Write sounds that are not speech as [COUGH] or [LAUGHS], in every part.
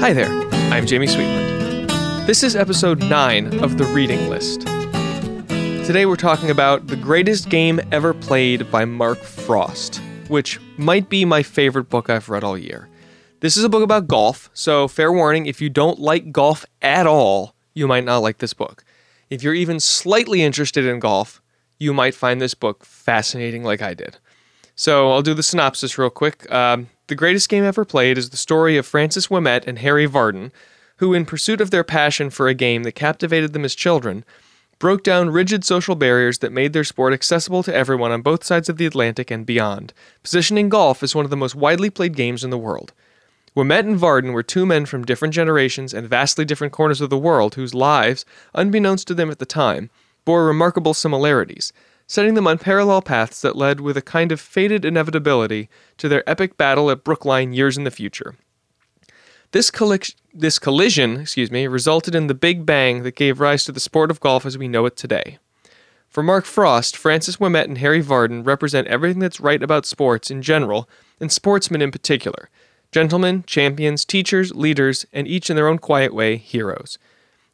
Hi there, I'm Jamie Sweetland. This is episode 9 of The Reading List. Today we're talking about The Greatest Game Ever Played by Mark Frost, which might be my favorite book I've read all year. This is a book about golf, so fair warning if you don't like golf at all, you might not like this book. If you're even slightly interested in golf, you might find this book fascinating like I did. So I'll do the synopsis real quick. Um, the greatest game ever played is the story of Francis Ouimet and Harry Vardon, who, in pursuit of their passion for a game that captivated them as children, broke down rigid social barriers that made their sport accessible to everyone on both sides of the Atlantic and beyond, positioning golf as one of the most widely played games in the world. Ouimet and Vardon were two men from different generations and vastly different corners of the world whose lives, unbeknownst to them at the time, bore remarkable similarities setting them on parallel paths that led with a kind of fated inevitability to their epic battle at Brookline years in the future. This, colli- this collision, excuse me, resulted in the big bang that gave rise to the sport of golf as we know it today. For Mark Frost, Francis Ouimet and Harry Vardon represent everything that's right about sports in general, and sportsmen in particular. Gentlemen, champions, teachers, leaders, and each in their own quiet way, heroes.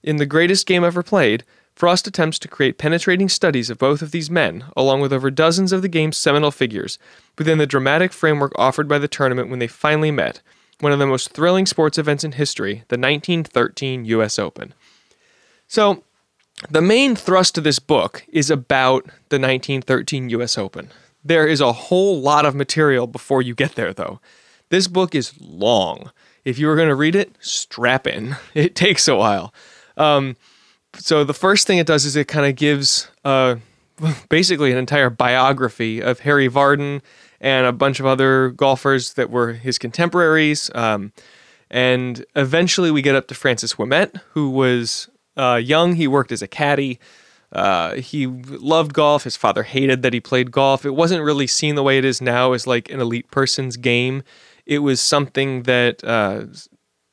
In the greatest game ever played, Frost attempts to create penetrating studies of both of these men, along with over dozens of the game's seminal figures, within the dramatic framework offered by the tournament when they finally met, one of the most thrilling sports events in history, the 1913 US Open. So, the main thrust of this book is about the 1913 US Open. There is a whole lot of material before you get there, though. This book is long. If you were going to read it, strap in. [LAUGHS] It takes a while. Um, so the first thing it does is it kind of gives uh, basically an entire biography of Harry Vardon and a bunch of other golfers that were his contemporaries. Um, and eventually we get up to Francis Ouimet, who was uh, young. He worked as a caddy. Uh, he loved golf. His father hated that he played golf. It wasn't really seen the way it is now as like an elite person's game. It was something that uh,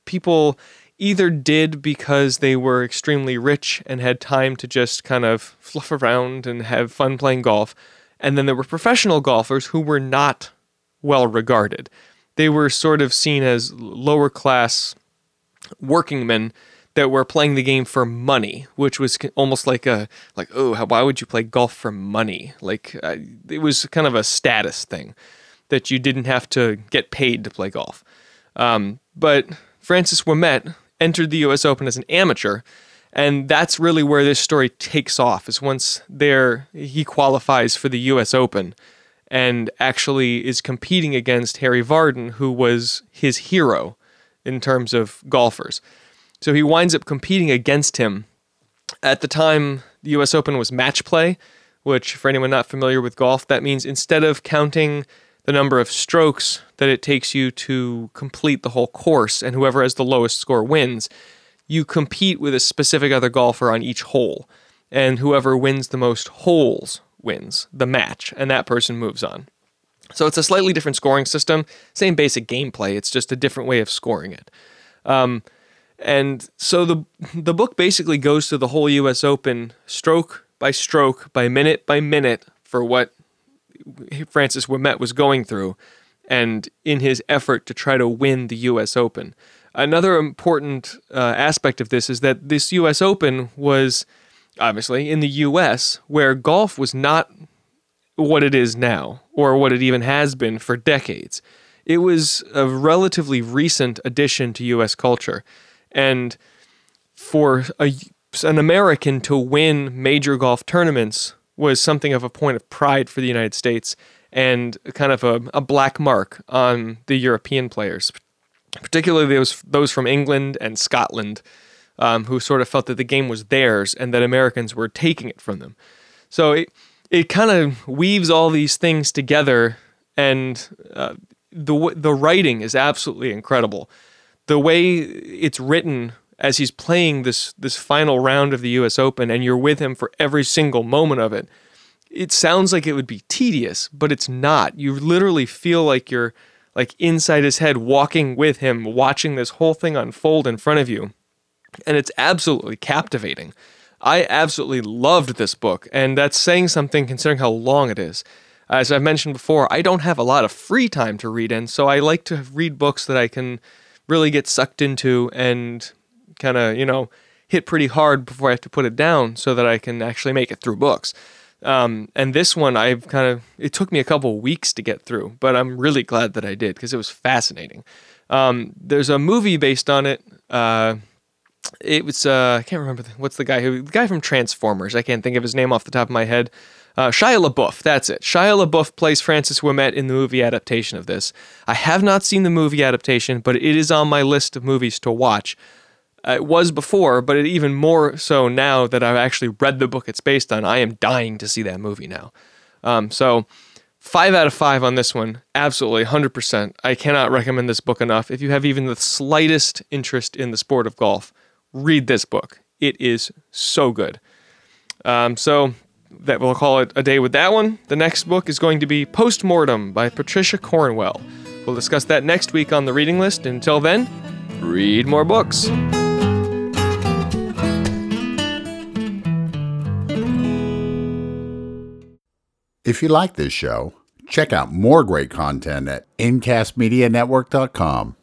people either did because they were extremely rich and had time to just kind of fluff around and have fun playing golf. And then there were professional golfers who were not well regarded. They were sort of seen as lower class working men that were playing the game for money, which was almost like a like oh why would you play golf for money? Like uh, it was kind of a status thing that you didn't have to get paid to play golf. Um, but Francis Ouimet entered the U.S. Open as an amateur, and that's really where this story takes off. Is once there he qualifies for the U.S. Open, and actually is competing against Harry Vardon, who was his hero in terms of golfers. So he winds up competing against him. At the time, the U.S. Open was match play, which, for anyone not familiar with golf, that means instead of counting the number of strokes that it takes you to complete the whole course, and whoever has the lowest score wins. You compete with a specific other golfer on each hole, and whoever wins the most holes wins the match, and that person moves on. So it's a slightly different scoring system, same basic gameplay. It's just a different way of scoring it. Um, and so the the book basically goes through the whole U.S. Open stroke by stroke, by minute by minute for what Francis Ouimet was going through, and in his effort to try to win the U.S. Open. Another important uh, aspect of this is that this U.S. Open was obviously in the U.S., where golf was not what it is now, or what it even has been for decades. It was a relatively recent addition to U.S. culture. And for a, an American to win major golf tournaments was something of a point of pride for the United States and kind of a, a black mark on the European players, particularly those those from England and Scotland, um, who sort of felt that the game was theirs and that Americans were taking it from them. So it it kind of weaves all these things together, and uh, the the writing is absolutely incredible. The way it's written as he's playing this this final round of the US Open and you're with him for every single moment of it. It sounds like it would be tedious, but it's not. You literally feel like you're like inside his head walking with him watching this whole thing unfold in front of you. And it's absolutely captivating. I absolutely loved this book, and that's saying something considering how long it is. As I've mentioned before, I don't have a lot of free time to read in, so I like to read books that I can really get sucked into and kind of, you know, hit pretty hard before I have to put it down so that I can actually make it through books. Um, and this one, I've kind of, it took me a couple weeks to get through, but I'm really glad that I did because it was fascinating. Um, there's a movie based on it. Uh, it was, uh, I can't remember, the, what's the guy who, the guy from Transformers. I can't think of his name off the top of my head. Uh, Shia LaBeouf, that's it. Shia LaBeouf plays Francis Ouimet in the movie adaptation of this. I have not seen the movie adaptation, but it is on my list of movies to watch. Uh, it was before, but it even more so now that I've actually read the book it's based on. I am dying to see that movie now. Um, so, five out of five on this one. Absolutely, 100%. I cannot recommend this book enough. If you have even the slightest interest in the sport of golf, read this book. It is so good. Um, so, that we'll call it a day with that one. The next book is going to be Postmortem by Patricia Cornwell. We'll discuss that next week on the reading list. Until then, read more books. If you like this show, check out more great content at incastmedianetwork.com.